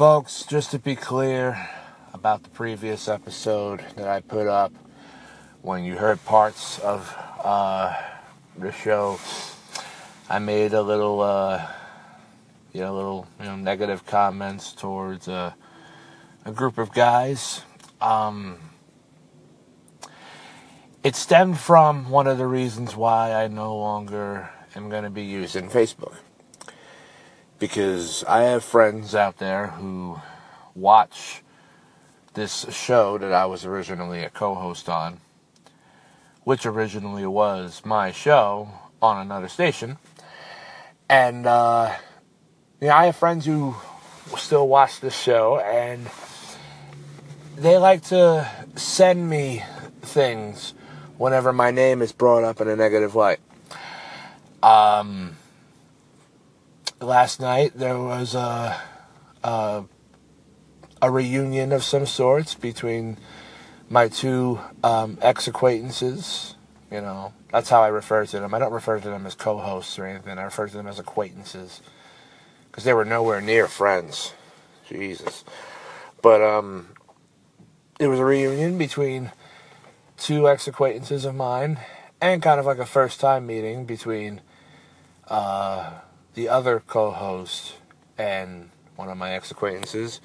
Folks, just to be clear about the previous episode that I put up, when you heard parts of uh, the show, I made a little, uh, you know, little, you know, negative comments towards uh, a group of guys. Um, it stemmed from one of the reasons why I no longer am going to be using Facebook because I have friends out there who watch this show that I was originally a co host on, which originally was my show on another station. And, uh, yeah, I have friends who still watch this show and they like to send me things whenever my name is brought up in a negative light. Um, last night there was a, a, a reunion of some sorts between my two um, ex acquaintances. You know, that's how I refer to them. I don't refer to them as co hosts or anything, I refer to them as acquaintances because they were nowhere near friends. Jesus. But um, it was a reunion between two ex acquaintances of mine and kind of like a first time meeting between uh, the other co host and one of my ex acquaintances.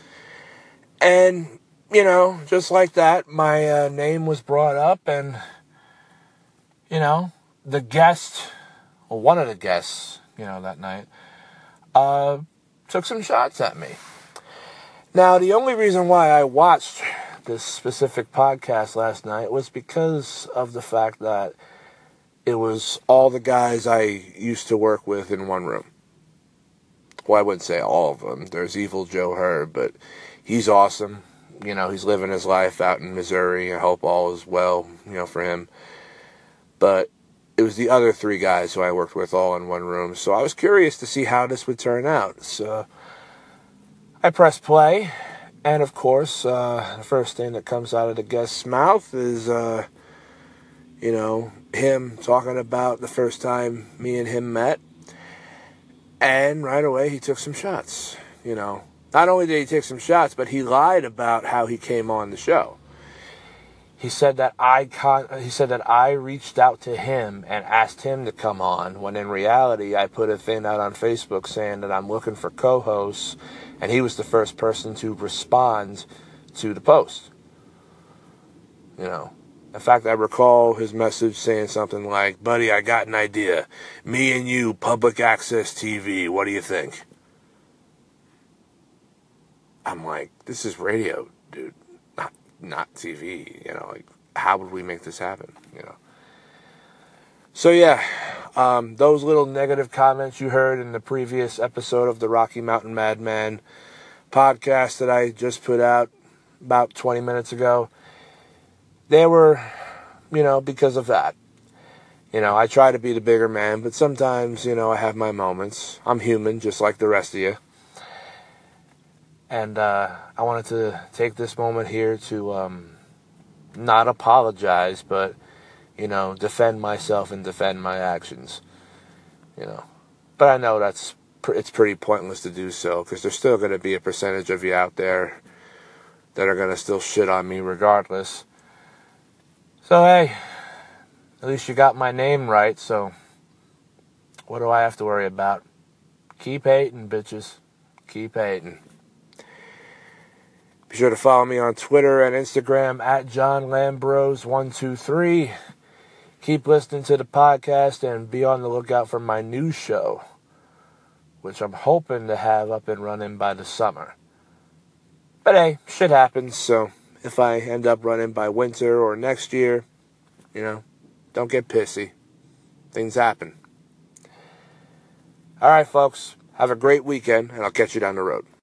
And, you know, just like that, my uh, name was brought up, and, you know, the guest, or one of the guests, you know, that night, uh, took some shots at me. Now, the only reason why I watched this specific podcast last night was because of the fact that it was all the guys I used to work with in one room well, I wouldn't say all of them. There's Evil Joe Herb, but he's awesome. You know, he's living his life out in Missouri. I hope all is well, you know, for him. But it was the other three guys who I worked with all in one room. So I was curious to see how this would turn out. So I pressed play. And of course, uh, the first thing that comes out of the guest's mouth is, uh, you know, him talking about the first time me and him met and right away, he took some shots. You know, not only did he take some shots, but he lied about how he came on the show. He said that I con- he said that I reached out to him and asked him to come on. When in reality, I put a thing out on Facebook saying that I'm looking for co-hosts, and he was the first person to respond to the post. You know, in fact, I recall his message saying something like, Buddy, I got an idea. Me and you, public access TV. What do you think? I'm like, this is radio, dude. Not not TV. You know, like how would we make this happen? You know. So yeah, um, those little negative comments you heard in the previous episode of the Rocky Mountain Madman podcast that I just put out about 20 minutes ago they were, you know, because of that. You know, I try to be the bigger man, but sometimes, you know, I have my moments. I'm human, just like the rest of you. And uh, I wanted to take this moment here to um, not apologize, but, you know, defend myself and defend my actions. You know, but I know that's it's pretty pointless to do so because there's still going to be a percentage of you out there that are going to still shit on me regardless. So, hey, at least you got my name right, so what do I have to worry about? Keep hating, bitches. Keep hating. Be sure to follow me on Twitter and Instagram at John Lambros123. Keep listening to the podcast and be on the lookout for my new show, which I'm hoping to have up and running by the summer. But hey, shit happens, so if I end up running by winter or next year. You know, don't get pissy. Things happen. All right, folks. Have a great weekend, and I'll catch you down the road.